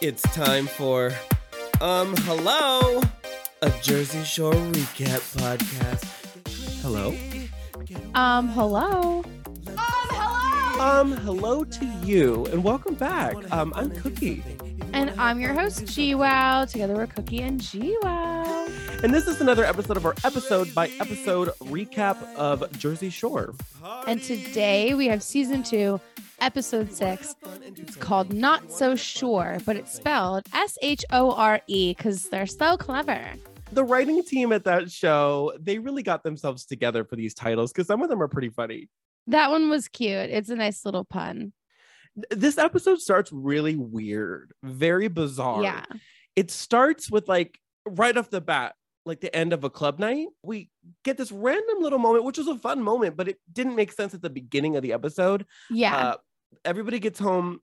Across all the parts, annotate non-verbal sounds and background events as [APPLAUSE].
It's time for um hello, a Jersey Shore recap podcast. Hello. Um, hello. Um hello Um, hello to you and welcome back. Um I'm Cooki. And I'm your host, GWoww. Together we're Cooki and GWoww. And this is another episode of our episode by episode recap of Jersey Shore. And today we have season two, episode six. It's called Not So Sure, but it's spelled S H O R E because they're so clever. The writing team at that show, they really got themselves together for these titles because some of them are pretty funny. That one was cute. It's a nice little pun. This episode starts really weird, very bizarre. Yeah. it starts with like right off the bat like the end of a club night we get this random little moment which was a fun moment but it didn't make sense at the beginning of the episode Yeah. uh, everybody gets home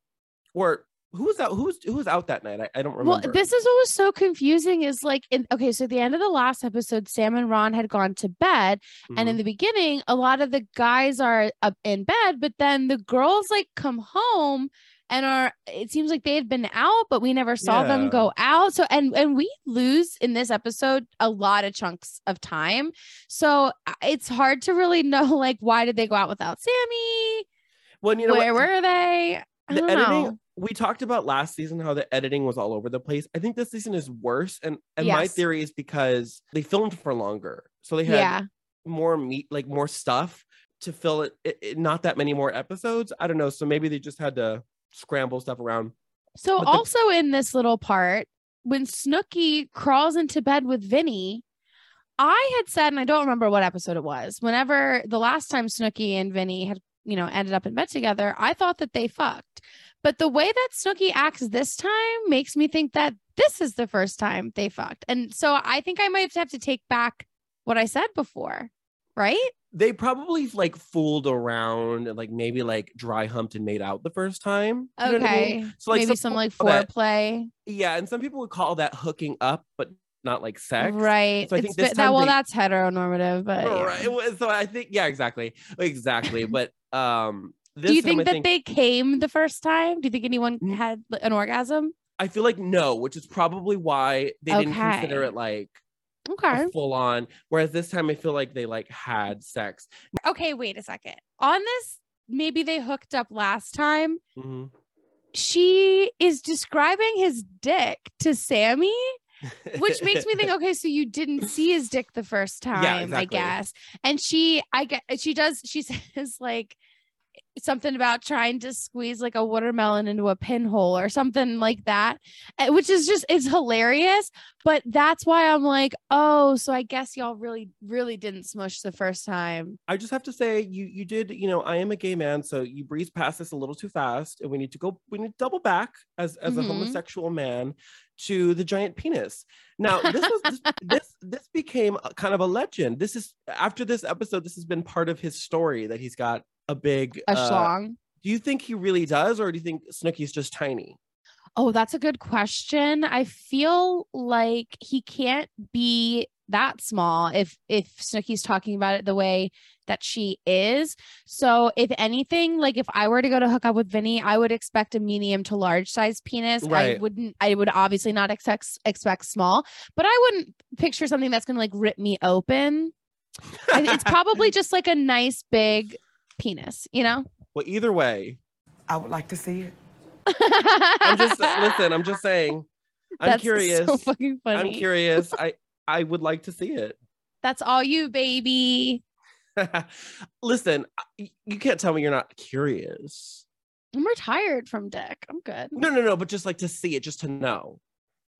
or who was out who's was who was out that night i, I don't remember well, this is what was so confusing is like, in, okay, so at the end of the last episode, Sam and Ron had gone to bed. And in Mhm. the beginning, a lot of the guys are up in bed, but then the girls like come home and are it seems like they had been out, but we never saw them go out. So and and we lose in this episode a lot of chunks of time. So uh, it's hard to really [LAUGHS] know like why did they go out without Sammy? Well you know Where what? were they? I the editing know. we talked about last season how the editing was all over the place i think this season is worse and and my theory is because they filmed for longer so they had Yeah. more meat like more stuff to fill it, it, it- not that many more episodes i don't know so maybe they just had to scramble stuff around So But the- also in this little part, when Snooki crawls into bed with Vinny, I had said, and I don't remember what episode it was. Whenever the last time Snooki and Vinny had, you know, ended up in bed together, I thought that they fucked. But the way that Snooki acts this time makes me think that this is the first time they fucked. And so I think I might have to take back what I said before, right? they probably like fooled around and like maybe like dry humped and made out the first time what I mean? Okay. so like Maybe some some like call that- foreplay. yeah and some people would call that hooking up but not like sex Right. So I think that, well, they- that's heteronormative, but yeah. Right, well, so i think yeah exactly exactly [LAUGHS] but um this Do you think I that they came the first time? Do you think anyone had an orgasm? I feel like no, which is probably why they didn't consider it like Okay. full on. Whereas this time, I feel like they like had sex. Okay, wait a second. On this, maybe they hooked up last time. Mhm. She is describing his dick to Sammy, which makes me think, [LAUGHS] okay, so you didn't see his dick the first time, I exactly. guess. And she, I get, she does, she [LAUGHS] says like something about trying to squeeze like a watermelon into a pinhole or something like that, eh, which is just, it's hilarious. But that's why I'm like, oh, so I guess y'all really, really didn't smush the first time. I just have to say, you you did. You know, I am a gay man, so you breezed past this a little too fast, and we need to go. We need to double back as as a Mhm. homosexual man to the giant penis. Now, this was this [LAUGHS] this, this became kind of a legend. This is after this episode. This has been part of his story that he's got a big A uh, schlong. Do you think he really does, or do you think Snooki's just tiny? Oh, that's a good question. I feel like he can't be that small if if Snooki's talking about it the way that she is. So if anything, like if I were to go to hook up with Vinny, I would expect a medium to large size penis. I wouldn't I would obviously not expect expect small, but I wouldn't picture something that's gonna like rip me open. It's probably [LAUGHS] just like a nice big penis, you know? Well, either way, I would like to see it. [LAUGHS] I'm just listen. I'm just saying. I'm That's curious. So fucking funny. I'm curious. I I would like to see it. That's all you, baby. [LAUGHS] listen, you can't tell me you're not curious. I'm retired from dick. I'm good. No, no, no. But just like to see it, just to know.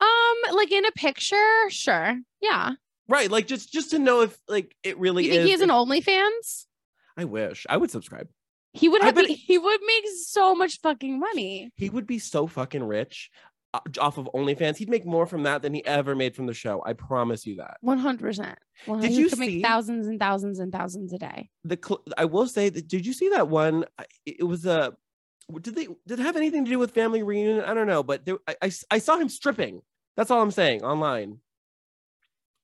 Um, like in a picture, sure. Yeah. Right, like just just to know if like it really You think is. he has an OnlyFans? I wish I would subscribe. He would have. he would make so much fucking money. He would be so fucking rich uh, off of OnlyFans. He'd make more from that than he ever made from the show. I promise you that. One hundred percent. Did you could see- make thousands and thousands and thousands a day? the cl- I will say that did you see that one? It was a did they did it have anything to do with family reunion? I don't know, but there, I, I I saw him stripping. That's all I'm saying online.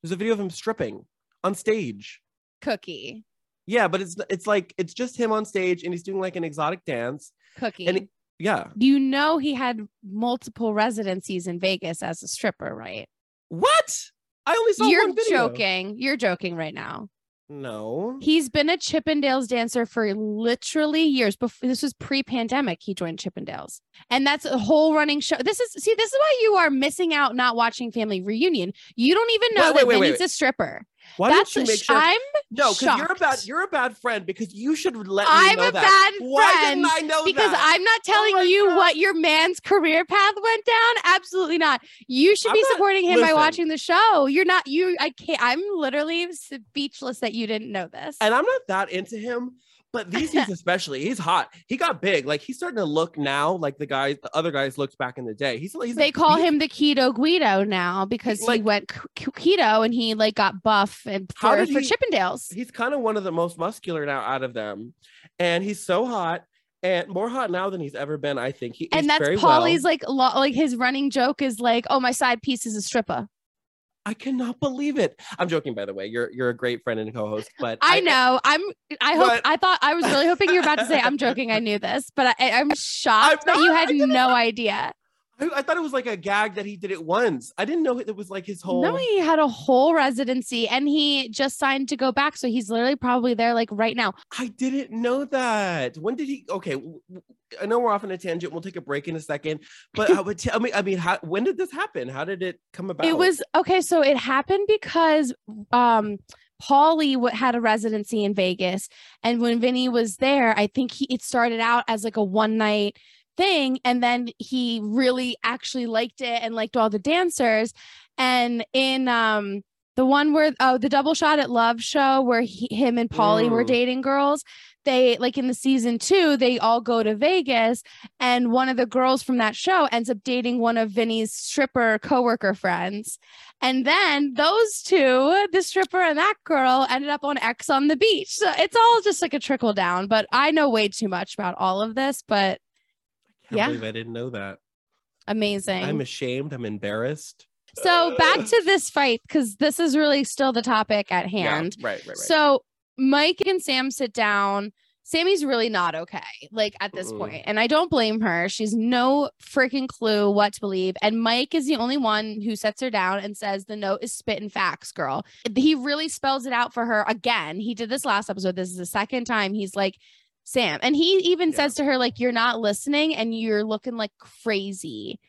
There's a video of him stripping on stage. Cooki, Yeah, but it's it's like it's just him on stage and he's doing like an exotic dance Cooki. and Yeah. You know he had multiple residencies in Vegas as a stripper, right? What? I only saw You're one video. joking. You're joking right now. No. He's been a Chippendales dancer for literally years. Before this was pre-pandemic, he joined Chippendales, and that's a whole running show. This is see, this is why you are missing out not watching Family Reunion. You don't even know Wait, that wait, wait, Vinny's a stripper. Why that's don't you make sure? I'm no, because you're a bad you're a bad friend because you should let me I'm know a that. bad Why friend didn't I know that? because that? I'm not oh telling my you God. what your man's career path went down. Absolutely not. You should I'm be not- supporting him by watching the show. You're not. You. I can't. I'm literally speechless that you didn't know this. and I'm not that into him, but [LAUGHS] these days especially, he's hot. He got big. Like he's starting to look now like the guys, the other guys looked back in the day. He's, he's they call he's- him the keto guido now because he went keto and he like got buff and for, for he- Chippendales. He's kind of one of the most muscular now out of them, and he's so hot and more hot now than he's ever been. I think he And that's Pauly's well. like lo- like his running joke is like, oh, my side piece is a stripper. I cannot believe it. I'm joking, by the way. You're you're a great friend and co-host, but I know. I'm. I hope. But- I thought. I was really hoping you were about to say. I'm joking. I knew this, but I, I'm [LAUGHS] shocked I'm that you had I no idea. I, I thought it was like a gag that he did it once. I didn't know it was like his whole. No, he had a whole residency, and he just signed to go back. So he's literally probably there, like right now. I didn't know that. When did he? Okay, I know we're off on a tangent. We'll take a break in a second. But I would tell me. I mean, how, when did this happen? How did it come about? It was okay. So it happened because um Pauly w- had a residency in Vegas, and when Vinny was there, I think he it started out as like a one night thing, and then he really actually liked it and liked all the dancers. And in um the one where oh the double shot at love show where he, him and were Mm. dating girls. They like in the season two, they all go to Vegas, and one of the girls from that show ends up dating one of Vinny's stripper coworker friends. And then those two, the stripper and that girl, ended up on Ex on the Beach. So it's all just like a trickle down. But I know way too much about all of this, but Can't yeah. believe I didn't know that. amazing. I'm ashamed. I'm embarrassed. so back to this fight, because this is really still the topic at Yeah, hand. right, right, right. So Mike and Sam sit down. Sammy's really not okay, like at this point, and I don't blame her. She's no freaking clue what to believe. And Mike is the only one who sets her down and says the note is spitting facts, girl. He really spells it out for her again. He did this last episode. This is the second time he's like, Sam, and he even Yeah. says to her like, "You're not listening, and you're looking like crazy."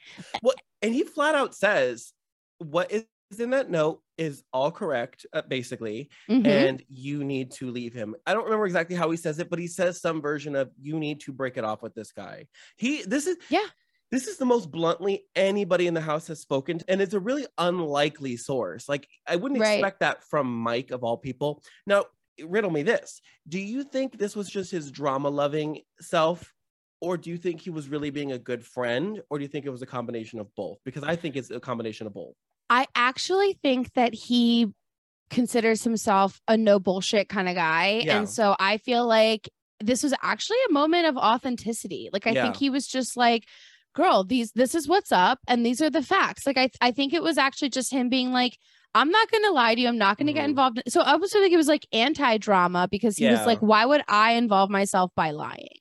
Well, and he flat out says what is in that note is all correct uh, basically Mhm. and you need to leave him i don't remember exactly how he says it but he says some version of you need to break it off with this guy he this is Yeah. this is the most bluntly anybody in the house has spoken to, and it's a really unlikely source like i wouldn't Right. expect that from mike of all people now riddle me this do you think this was just his drama loving self or do you think he was really being a good friend or do you think it was a combination of both because i think it's a combination of both I actually think that he considers himself a no bullshit kind of guy. Yeah. And so I feel like this was actually a moment of authenticity. Like I Yeah. think he was just like, girl, these this is what's up and these are the facts. Like I I think it was actually just him being like I'm not going to lie to you. I'm not going to get Mhm. involved. in-" So I also think it was like anti-drama because he was like, why would I involve myself by lying?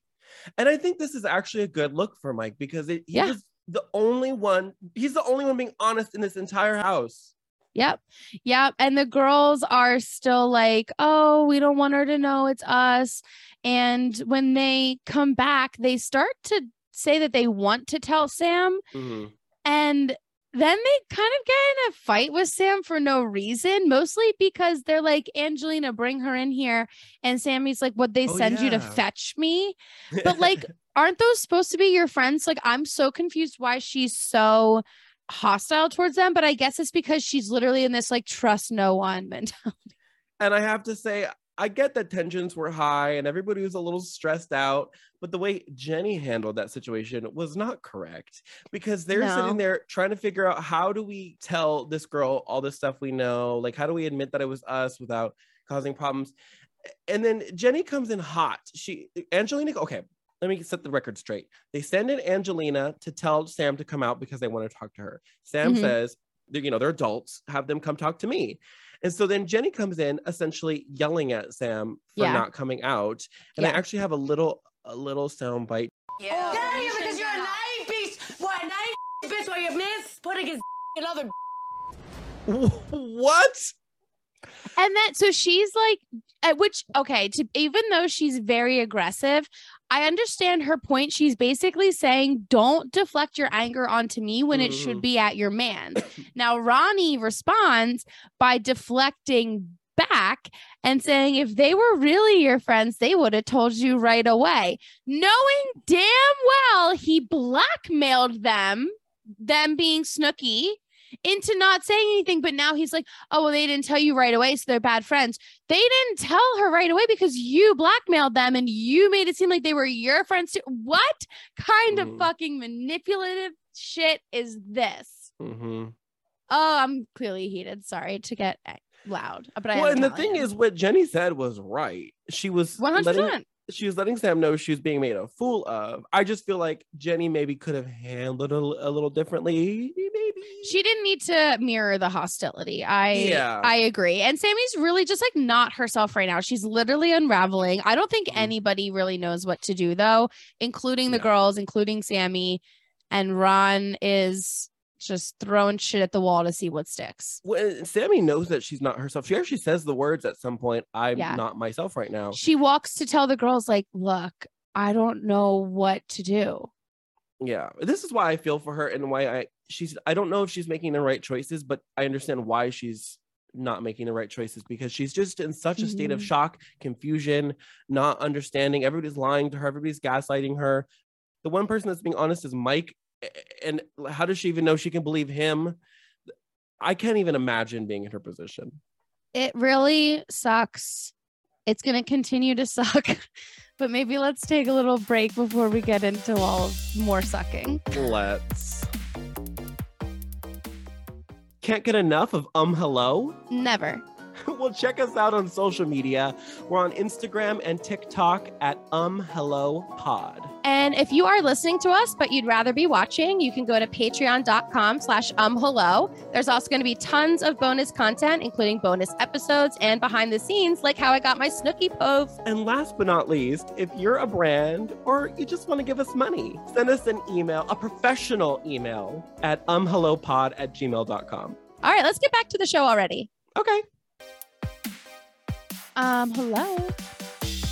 And I think this is actually a good look for Mike because it, he Yeah. was the only one, he's the only one being honest in this entire house. Yep. Yep. And the girls are still like, oh, we don't want her to know it's us. And when they come back, they start to say that they want to tell Sam. Mhm. And then they kind of get in a fight with Sam for no reason, mostly because they're like, Angelina, bring her in here. And Sammy's like, Would they Oh, send you to fetch me? But like, [LAUGHS] aren't those supposed to be your friends? Like, I'm so confused why she's so hostile towards them. But I guess it's because she's literally in this like trust no one [LAUGHS] mentality. and I have to say, I get that tensions were high and everybody was a little stressed out, but the way Jenny handled that situation was not correct because they're No. sitting there trying to figure out how do we tell this girl all this stuff we know? Like, how do we admit that it was us without causing problems? And then Jenny comes in hot. She, Angelina, okay, let me set the record straight. They send in Angelina to tell Sam to come out because they want to talk to her. Sam Mhm. says, you know, they're adults, have them come talk to me. And so then Jenny comes in essentially yelling at Sam for yeah. not coming out. And yeah. I actually have a little a little sound bite. Yeah. Get out because you're a naive beast. What a naive bitch while you miss putting his [LAUGHS] in other [LAUGHS] What? And that so she's like which okay, to even though she's very aggressive, I understand her point. She's basically saying, don't deflect your anger onto me when it should Mhm. be at your man. [COUGHS] now Ronnie responds by deflecting back and saying, if they were really your friends, they would have told you right away, knowing damn well he blackmailed them, them being Snooki. Into not saying anything, but now he's like, Oh, well, they didn't tell you right away, so they're bad friends. They didn't tell her right away because you blackmailed them and you made it seem like they were your friends too. What kind of Mhm. fucking manipulative shit is this? hmm Oh, I'm clearly heated. Sorry to get loud, but Well, am and the thing is, what Jenny said was right. She was 100%. letting she was letting Sam know she was being made a fool of. I just feel like Jenny maybe could have handled it a, a little differently. Maybe she didn't need to mirror the hostility. I Yeah. I agree. And Sammy's really just like not herself right now. She's literally unraveling. I don't think Mhm. anybody really knows what to do though, including the girls, including Sammy. And Ron is just throwing shit at the wall to see what sticks. Well, Sammy knows that she's not herself. She actually says the words at some point. I'm Yeah. not myself right now. She walks to tell the girls, like, look, I don't know what to do. Yeah, this is why I feel for her and why I she's. I don't know if she's making the right choices, but I understand why she's not making the right choices because she's just in such a state of Mhm. shock, confusion, not understanding. Everybody's lying to her. Everybody's gaslighting her. The one person that's being honest is Mike, and how does she even know she can believe him? I can't even imagine being in her position. It really sucks. It's going to continue to [LAUGHS] suck. But maybe let's take a little break before we get into all more sucking. Let's. Can't get enough of um hello. Never. [LAUGHS] well, check us out on social media. We're on Instagram and TikTok at um hello pod. And if you are listening to us, but you'd rather be watching, you can go to patreon.com slash um hello. There's also going to be tons of bonus content, including bonus episodes and behind the scenes, like how I got my Snooki poof. And last but not least, if you're a brand or you just want to give us money, send us an email, a professional email at umhellopod at gmail.com. All right, let's get back to the show already. Okay. Um, hello. Um,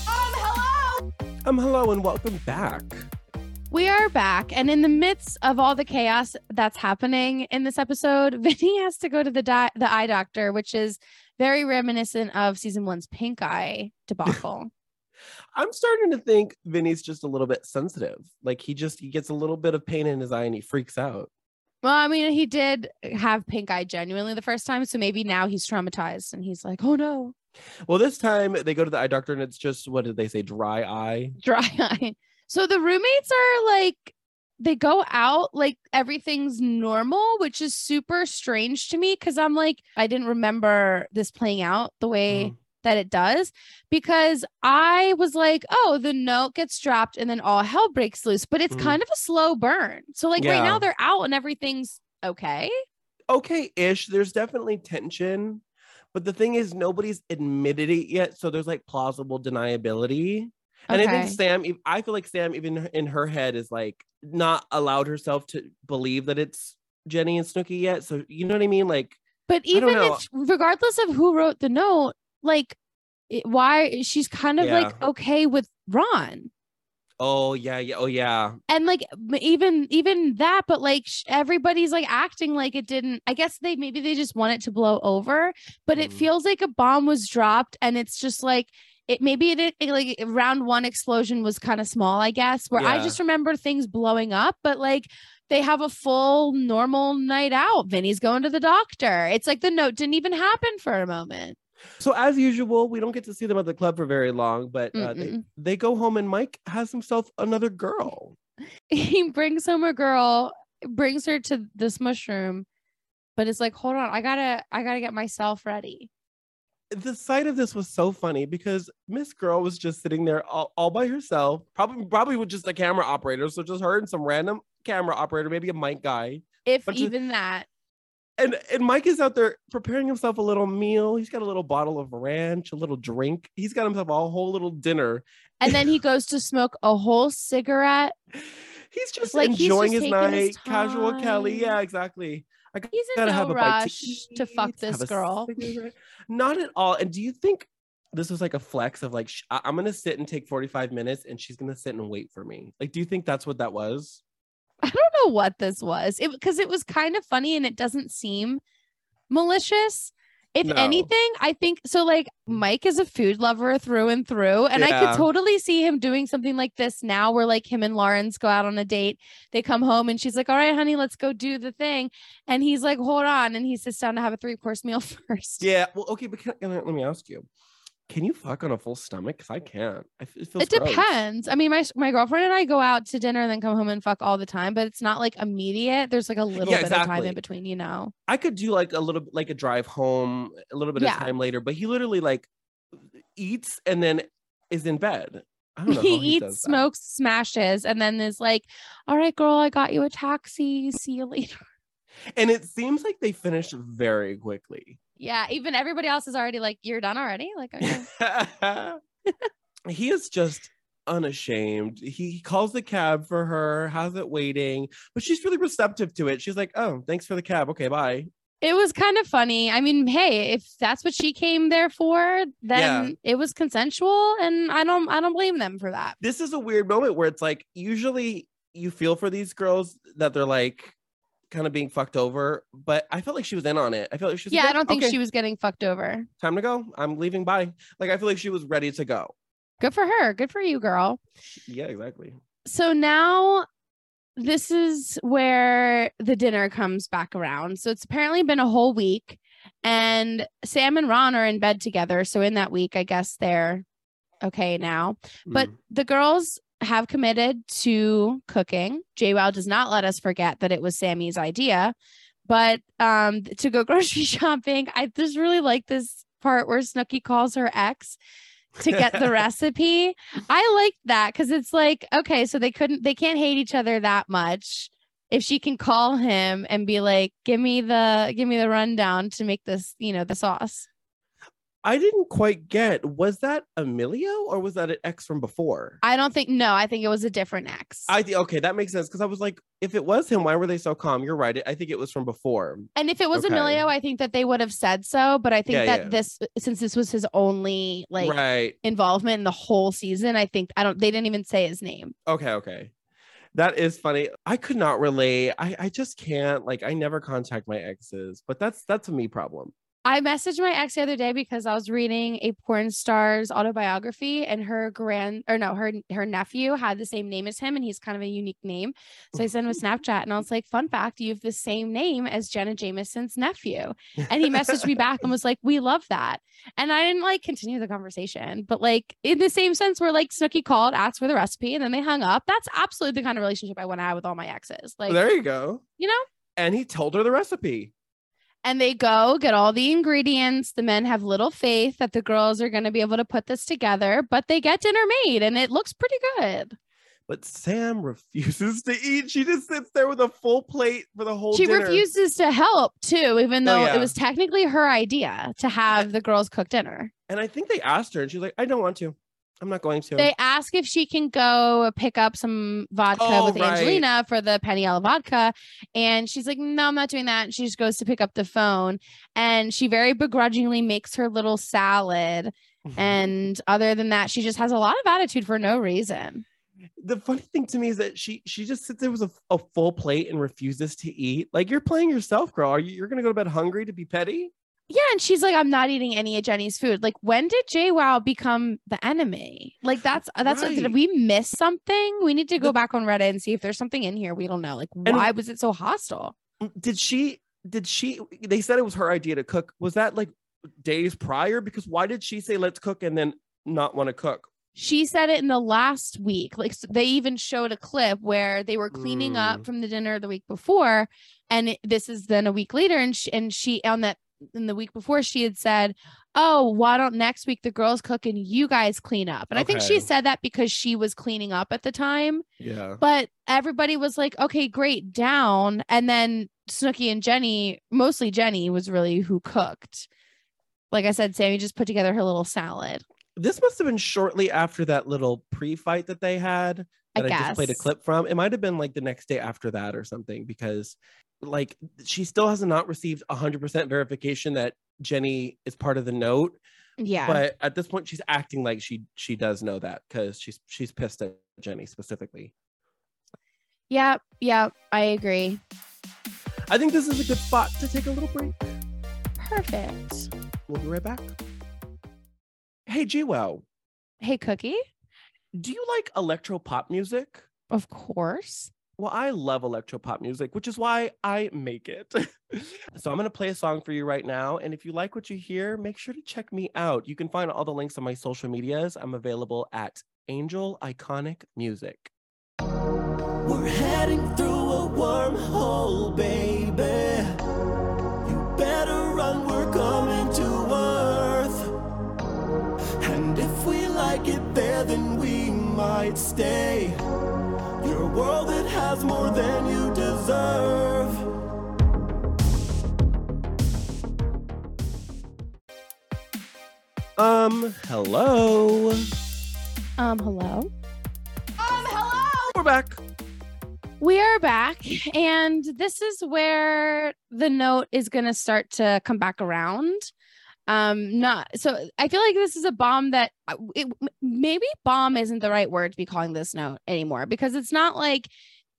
hello Um, hello, and welcome back. We are back, and in the midst of all the chaos that's happening in this episode, [LAUGHS] Vinny has to go to the di- the eye doctor, which is very reminiscent of season one's pink eye debacle. [LAUGHS] I'm starting to think Vinny's just a little bit sensitive. Like he just he gets a little bit of pain in his eye and he freaks out. well, I mean, he did have pink eye genuinely the first time, so maybe now he's traumatized and he's like, "Oh no, Well, this time they go to the eye doctor and it's just what did they say? Dry eye. dry [LAUGHS] eye." So the roommates are like, they go out like everything's normal, which is super strange to me because I'm like, I didn't remember this playing out the way. Mhm. that it does because I was like, oh, the note gets dropped and then all hell breaks loose, but it's Mhm. kind of a slow burn. So, like, right now they're out and everything's okay. okay ish. There's definitely tension, but the thing is, nobody's admitted it yet. So there's like plausible deniability. And I think Sam, I feel like Sam, even in her head, is like not allowed herself to believe that it's Jenny and Snooki yet. So you know what I mean? Like, But even if, regardless of who wrote the note, like, it, why she's kind of like okay with Ron. Oh yeah, yeah, oh yeah. And like even even that, but like sh- everybody's like acting like it didn't. I guess they maybe they just want it to blow over, but it Mhm. feels like a bomb was dropped, and it's just like it. Maybe it, it like round one explosion was kind of small, I guess. Where I just remember things blowing up, but like they have a full normal night out. Vinny's going to the doctor. It's like the note didn't even happen for a moment. So as usual, we don't get to see them at the club for very long, but uh, they, they go home and Mike has himself another girl. [LAUGHS] he brings home a girl, brings her to the smush room, but it's like, hold on, I gotta, I gotta get myself ready. the sight of this was so funny because Miss Girl was just sitting there all, all by herself, probably probably with just a camera operator, so just her and some random camera operator, maybe a mic guy, If Bunch of- even that. And and Mike is out there preparing himself a little meal. He's got a little bottle of ranch, a little drink. He's got himself a whole little dinner. And then he goes to smoke a whole cigarette. [LAUGHS] He's just Like, he's enjoying just his taking his night, casual Kelly. Yeah, exactly. I He's in gotta no have a bite rush to fuck eat, this have a girl. cigarette. [LAUGHS] Not at all. And do you think this was like a flex of like sh- I'm gonna sit and take 45 minutes, and she's gonna sit and wait for me? Like, do you think that's what that was? I don't know what this was. It because it was kind of funny and it doesn't seem malicious. If No. anything, I think so. Like Mike is a food lover through and through, and I could totally see him doing something like this now, where like him and Lawrence go out on a date. They come home and she's like, "All right, honey, let's go do the thing," and he's like, "Hold on," and he sits down to have a three course meal [LAUGHS] first. Yeah. Well, okay, but can, can I- let me ask you: Can you fuck on a full stomach? Because I can't. I It feels. It gross. depends. I mean, my my girlfriend and I go out to dinner and then come home and fuck all the time, but it's not like immediate. There's like a little Yeah, bit of time in between, you know. I could do like a little, like a drive home, a little bit Yeah. of time later. But he literally like eats and then is in bed. I don't know. he eats, smokes, smashes, and then is like, "All right, girl, I got you a taxi. See you later." and it seems like they finished very quickly. Yeah, even everybody else is already like, "You're done already." Like, okay. [LAUGHS] [LAUGHS] he is just unashamed. He calls the cab for her, has it waiting, but she's really receptive to it. She's like, "Oh, thanks for the cab. Okay, bye." it was kind of funny. I mean, hey, if that's what she came there for, then it was consensual, and I don't, I don't blame them for that. This is a weird moment where it's like usually you feel for these girls that they're like kind of being fucked over, but I felt like she was in on it. I felt like she was Yeah, like, I don't think "Okay, she was getting fucked over. time to go. I'm leaving. Bye. Like I feel like she was ready to go. Good for her. Good for you, girl. Yeah, exactly. so now this is where the dinner comes back around. So it's apparently been a whole week, and Sam and Ron are in bed together. So in that week, I guess they're okay now. But Mm. the girls have committed to cooking. JWoww does not let us forget that it was Sammy's idea. But um, [LAUGHS] to go grocery shopping, I just really like this part where Snooki calls her ex to get the [LAUGHS] recipe. I like that because it's like, okay, so they couldn't, they can't hate each other that much. If she can call him and be like, give me the, give me the rundown to make this, you know, the sauce. I didn't quite get was that Emilio or was that an ex from before? I don't think, no, I think it was a different ex. I think okay, that makes sense because I was like, if it was him, why were they so calm? You're right. I think it was from before. and if it was Okay. Emilio, I think that they would have said so. But I think Yeah, that yeah. this, since this was his only like right. involvement in the whole season, I think I don't, they didn't even say his name. Okay, okay. That is funny. I could not relate. I, I just can't. Like, I never contact my exes, but that's that's a me problem. I messaged my ex the other day because I was reading a porn star's autobiography and her grand or no, her her nephew had the same name as him and he's kind of a unique name. So I sent him a [LAUGHS] Snapchat and I was like, fun fact, you have the same name as Jenna Jameson's nephew. [LAUGHS] And he messaged me back and was like, We love that. And I didn't like continue the conversation, but like in the same sense where like Snooki called, asked for the recipe, and then they hung up. That's absolutely the kind of relationship I want to have with all my exes. Like, there you go. you know? And he told her the recipe. And they go get all the ingredients. The men have little faith that the girls are going to be able to put this together, but they get dinner made and it looks pretty good. But Sam refuses to eat. She just sits there with a full plate for the whole She dinner. refuses to help too, even Oh, though yeah. it was technically her idea to have the girls cook dinner. And I think they asked her, and she's like, I don't want to. I'm not going to. They ask if she can go pick up some vodka Oh, with right. Angelina for the Peniel vodka. And she's like, no, I'm not doing that. And she just goes to pick up the phone and she very begrudgingly makes her little salad. Mm-hmm. And other than that, she just has a lot of attitude for no reason. the funny thing to me is that she she just sits there with a, a full plate and refuses to eat. Like you're playing yourself, girl. Are you you're gonna go to bed hungry to be petty? Yeah, and she's like, I'm not eating any of Jenny's food. Like, when did JWoww become the enemy? Like, that's that's Right. did we miss something? We need to go back on Reddit and see if there's something in here we don't know. Like, And- why was it so hostile? Did she did she they said it was her idea to cook. Was that like days prior? Because why did she say let's cook and then not want to cook? She said it in the last week. Like, they even showed a clip where they were cleaning Mm. up from the dinner the week before, and it- this is then a week later, and she, and she on that in the week before she had said, "Oh, why don't next week the girls cook and you guys clean up?" And I think she said that because she was cleaning up at the time. Yeah. but everybody was like, okay, great, down. And then Snooki and Jenny, mostly Jenny, was really who cooked. Like I said, Sammy just put together her little salad. This must have been shortly after that little pre-fight that they had. I that I, just played a clip from. It might have been like the next day after that or something because like she still has not received 100% verification that Jenny is part of the note. Yeah. But at this point she's acting like she she does know that because she's she's pissed at Jenny specifically. yeah. Yeah. I agree. I think this is a good spot to take a little break. Perfect. We'll be right back. Hey GWoww, Hey, Cooki. do you like electro pop music? Of course. Well, I love electro pop music, which is why I make it. [LAUGHS] so I'm going to play a song for you right now. And if you like what you hear, make sure to check me out. You can find all the links on my social medias. I'm available at Angel Iconic Music. We're heading through a wormhole, baby. You better run, we're coming to Earth. And if we like it there, then we might stay. Has more than you deserve. Um, hello. Um, hello. Um, hello. We're back. We are back, and this is where the note is going to start to come back around. Um, not so. I feel like this is a bomb that uh, it, maybe bomb isn't the right word to be calling this note anymore because it's not like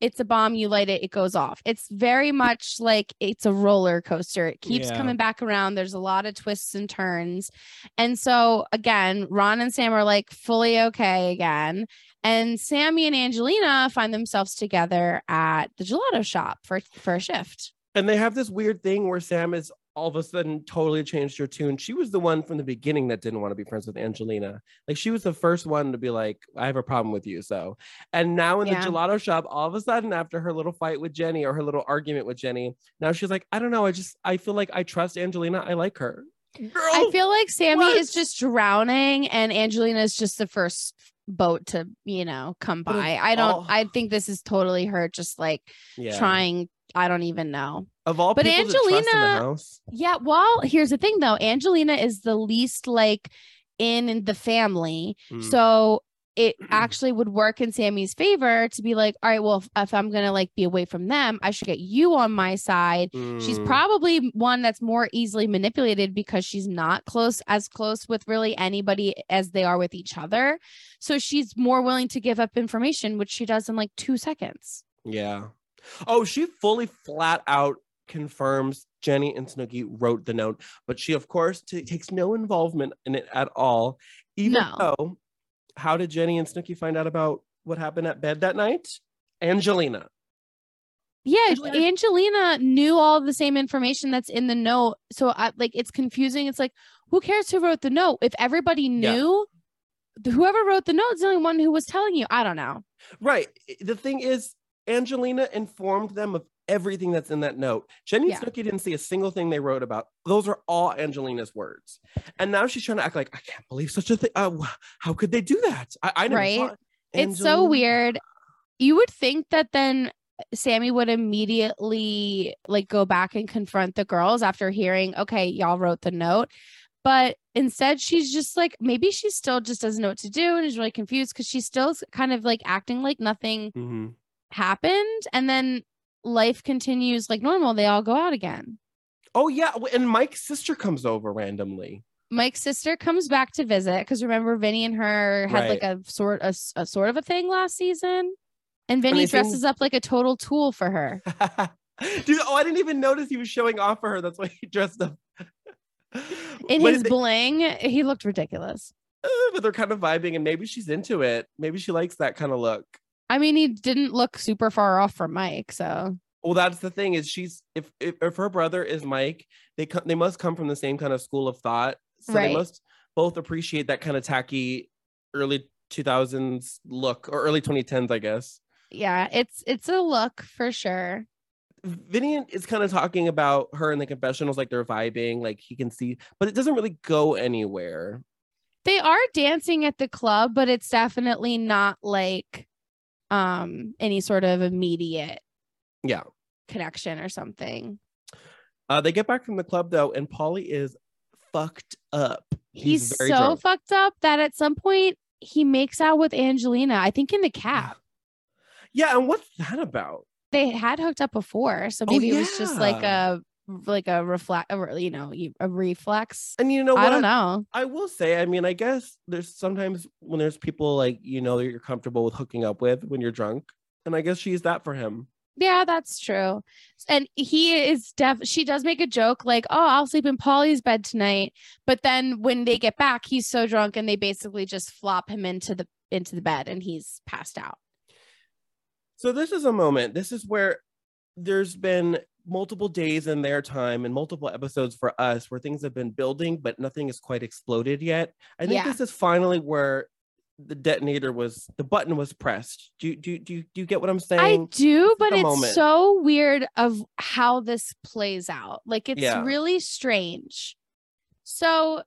it's a bomb. You light it, it goes off. It's very much like it's a roller coaster. It keeps Yeah. coming back around. There's a lot of twists and turns, and so again, Ron and Sam are like fully okay again. And Sammy and Angelina find themselves together at the gelato shop for for a shift. And they have this weird thing where Sam is all of a sudden totally changed her tune. She was the one from the beginning that didn't want to be friends with Angelina. Like she was the first one to be like, I have a problem with you. So, and now in Yeah. the gelato shop, all of a sudden, after her little fight with Jenny or her little argument with Jenny, now she's like, I don't know. I just, I feel like I trust Angelina. I like her. Girl, I feel like Sammy what? is just drowning and Angelina is just the first boat to, you know, come by. I don't all- I think this is totally her just like yeah. trying I don't even know. of all but people to trust in the Angelina- house. Yeah, well, here's the thing though. Angelina is the least like in the family. Mm. So it [CLEARS THROAT] actually would work in Sammy's favor to be like, all right, well, if, if I'm gonna like be away from them, I should get you on my side. She's Mm. probably one that's more easily manipulated because she's not close as close with really anybody as they are with each other. So she's more willing to give up information, which she does in like two seconds. Yeah. Oh, she fully flat out confirms Jenny and Snooki wrote the note, but she, of course, t- takes no involvement in it at all. Even No. though, how did Jenny and Snooki find out about what happened at bed that night? Angelina. Yeah, Angelina- Angelina knew all the same information that's in the note. So I like it's confusing. It's like, who cares who wrote the note? If everybody Yeah. knew, whoever wrote the note is the only one who was telling you. I don't know. Right. The thing is, Angelina informed them of everything that's in that note. Jenny Yeah. Snooki didn't see a single thing they wrote about. Those are all Angelina's words. And now she's trying to act like, I can't believe such a thing. Uh, how could they do that? I, I never Right. It's so weird. You would think that then Sammy would immediately like go back and confront the girls after hearing, okay, y'all wrote the note. But instead, she's just like, maybe she still just doesn't know what to do and is really confused because she's still kind of like acting like nothing Mhm. Happened. And then life continues like normal. They all go out again. Oh yeah, and Mike's sister comes over randomly. Mike's sister comes back to visit because remember Vinny and her had like a sort a sort of a thing last season, and Vinny seem- dresses up like a total tool for her. [LAUGHS] Dude, oh, I didn't even notice he was showing off for her. That's why he dressed up. In But his they- bling, he looked ridiculous. uh, but they're kind of vibing, and maybe she's into it. Maybe she likes that kind of look. I mean, he didn't look super far off from Mike, so Well, that's the thing is she's if if, if her brother is Mike, they co- they must come from the same kind of school of thought. So Right. they must both appreciate that kind of tacky early 2000s look or early 2010s, I guess. yeah, it's it's a look for sure. Vinny is kind of talking about her in the confessionals, like they're vibing, like he can see, but it doesn't really go anywhere. They are dancing at the club, but it's definitely not like um any sort of immediate Yeah. connection or something. Uh, they get back from the club though, and Pauly is fucked up. He's, very so drunk. fucked up that at some point he makes out with Angelina, I think in the cab. Yeah, and what's that about? They had hooked up before, so Oh, maybe it was just like a like a reflect, you know, a reflex. And you know what? I don't know. I will say, I mean, I guess there's sometimes when there's people like you know that you're comfortable with hooking up with when you're drunk, and I guess she's that for him. Yeah, that's true. And he is def she does make a joke like, "Oh, I'll sleep in Pauly's bed tonight." But then when they get back, he's so drunk and they basically just flop him into the into the bed and he's passed out. So this is a moment. This is where there's been multiple days in their time and multiple episodes for us where things have been building, but nothing has quite exploded yet. I think Yeah. this is finally where the detonator was, the button was pressed. Do you do do you, do you get what I'm saying? I do, but it's moment. so weird of how this plays out. Like it's Yeah. really strange. So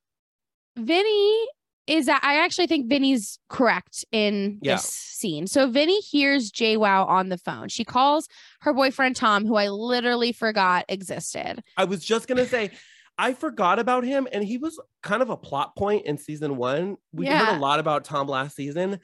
Vinny is that I actually think Vinny's correct in Yeah. this scene. So Vinny hears JWoww on the phone. She calls her boyfriend Tom, who I literally forgot existed. I was just gonna say, I forgot about him, and he was kind of a plot point in season one. We heard a lot about Tom last season,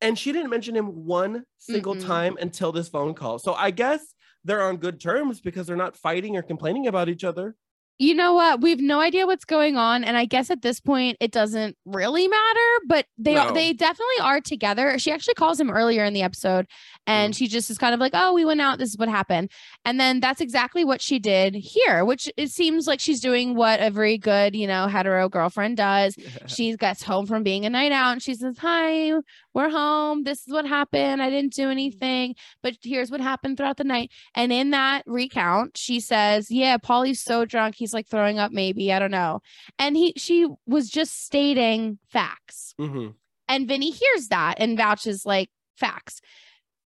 and she didn't mention him one single Mm-mm. time until this phone call. So I guess they're on good terms because they're not fighting or complaining about each other. You know what? We have no idea what's going on, and I guess at this point it doesn't really matter. But they no. they definitely are together. She actually calls him earlier in the episode, and mm. she just is kind of like, "Oh, we went out. This is what happened," and then that's exactly what she did here. Which it seems like she's doing what every good you know hetero girlfriend does. [LAUGHS] She gets home from being a night out, and she says, "Hi, we're home. This is what happened. I didn't do anything, but here's what happened throughout the night." And in that recount, she says, "Yeah, Pauly's so drunk, he's like throwing up maybe, I don't know." And he she was just stating facts. Mhm. And Vinny hears that and vouches like facts.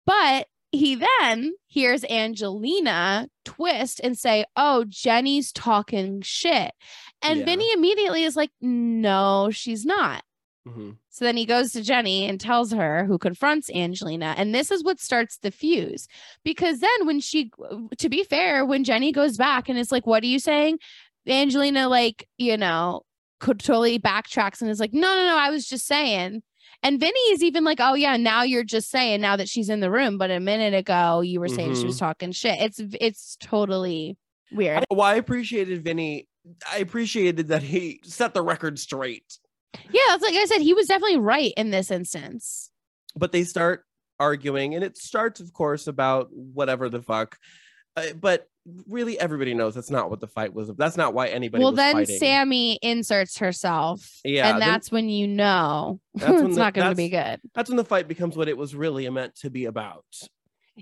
But he then hears Angelina twist and say, "Oh, Jenny's talking shit." And Yeah. Vinny immediately is like, "No, she's not." Mhm. So then he goes to Jenny and tells her who confronts Angelina. And this is what starts the fuse. Because then when she, to be fair, when Jenny goes back and it's like, what are you saying? Angelina, like, you know, could totally backtracks and is like, no, no, no, I was just saying. And Vinny is even like, oh yeah, now you're just saying now that she's in the room, but a minute ago you were saying she was talking shit. It's it's totally weird. Well, I appreciated Vinny. I appreciated that he set the record straight. Yeah, that's like I said, he was definitely right in this instance. but they start arguing and it starts of course about whatever the fuck uh, but really everybody knows that's not what the fight was that's not why anybody well then fighting. sammy inserts herself Yeah, and then- that's when you know That's [LAUGHS] when it's the- not going to be good that's when the fight becomes what it was really meant to be about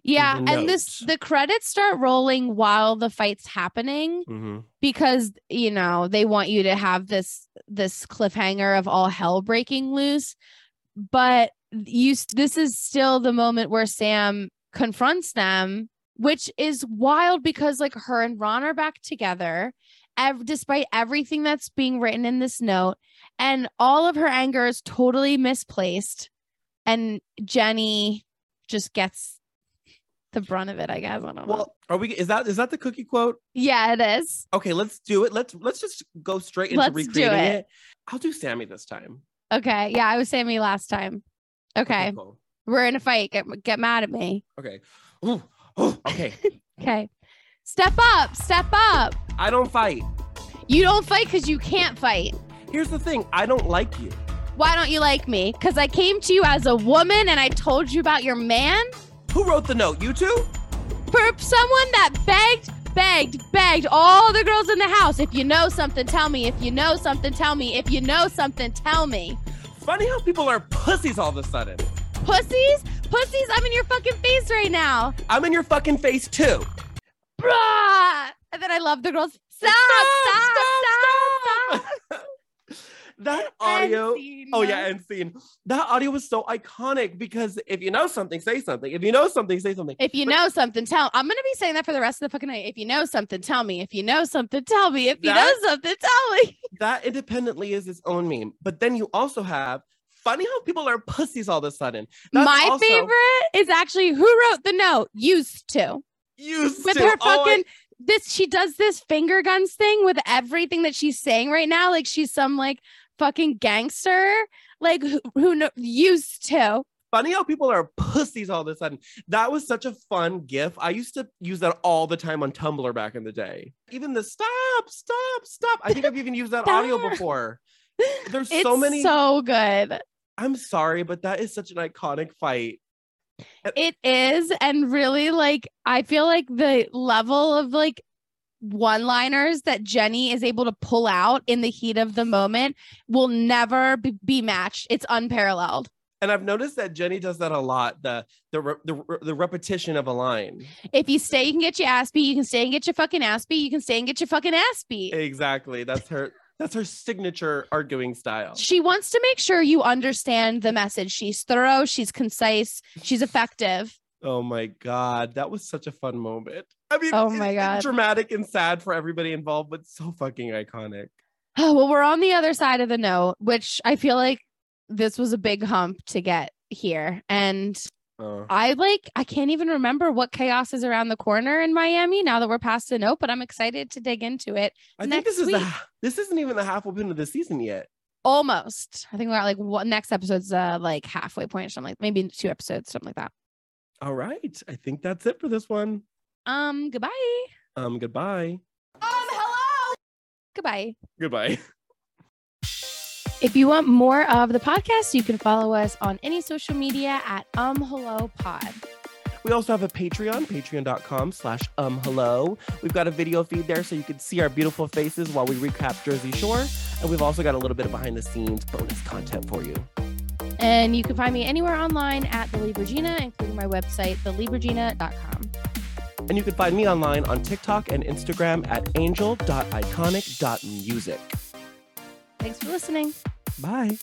yeah the and this the credits start rolling while the fight's happening Mhm. because you know they want you to have this this cliffhanger of all hell breaking loose but you this is still the moment where sam confronts them which is wild because like her and ron are back together ev- despite everything that's being written in this note and all of her anger is totally misplaced and jenny just gets the brunt of it i guess i don't know well are we is that is that the cookie quote yeah it is okay let's do it let's let's just go straight into Let's recreating it. it. i'll do sammy this time Okay. Yeah, I was Sammy last time. Okay. cool. We're in a fight. Get get mad at me. okay Ooh, ooh, okay [LAUGHS] Okay. Step up. Step up. i don't fight You don't fight because you can't fight. here's the thing i don't like you Why don't you like me? Because I came to you as a woman and I told you about your man who wrote the note you two for someone that begged, begged, begged all the girls in the house. If you know something, tell me. If you know something, tell me. If you know something, tell me. funny how people are pussies all of a sudden Pussies? Pussies, I'm in your fucking face right now. I'm in your fucking face too. Bruh. And then I love the girls. Stop, stop, stop, stop. That [LAUGHS] audio. Oh yeah, and scene. That audio was so iconic because if you know something, say something. If you know something, say something. If you But- know something, tell. I'm gonna be saying that for the rest of the fucking night. If you know something, tell me. If you know something, tell me. If you That- know something, tell me. [LAUGHS] That independently is its own meme. But then you also have funny how people are pussies all of a sudden. That's My also- favorite is actually who wrote the note. Used to used with to. her Oh, I- fucking this. She does this finger guns thing with everything that she's saying right now. Like she's some like fucking gangster. Like who, who used to. funny how people are pussies all of a sudden. That was such a fun gif. I used to use that all the time on Tumblr back in the day. Even the stop, stop, stop. I think I've even used that audio before. There's [LAUGHS] It's so many. so good. I'm sorry, but that is such an iconic fight. It is. And really, like, I feel like the level of like one liners that Jenni is able to pull out in the heat of the moment will never be, matched. It's unparalleled. And I've noticed that Jenni does that a lot. The the re- the, re- the repetition of a line. If you stay, you can get your ass beat. You can stay and get your fucking ass beat. You can stay and get your fucking ass beat. Exactly. That's her. That's her signature arguing style. She wants to make sure you understand the message. She's thorough, she's concise, she's effective. Oh my god, that was such a fun moment. I mean, Oh my it's God. dramatic and sad for everybody involved, but so fucking iconic. Oh, [SIGHS] well, we're on the other side of the note, which I feel like this was a big hump to get here. And Uh, I like, I can't even remember what chaos is around the corner in Miami now that we're past the note, but I'm excited to dig into it. I think this is the week. this isn't even the half open of the season yet. Almost. I think we're at like what next episode's uh like halfway point or something like maybe two episodes, something like that. All right, I think that's it for this one. Um, goodbye. Um, goodbye. Um, hello. Goodbye. Goodbye. [LAUGHS] If you want more of the podcast, you can follow us on any social media at um hello pod. We also have a Patreon, patreon.com slash um hello. We've got a video feed there so you can see our beautiful faces while we recap Jersey Shore. And we've also got a little bit of behind the scenes bonus content for you. And you can find me anywhere online at the Libragina, including my website, thelibragina.com. And you can find me online on TikTok and Instagram at angel.iconic.music. Thanks for listening. Bye.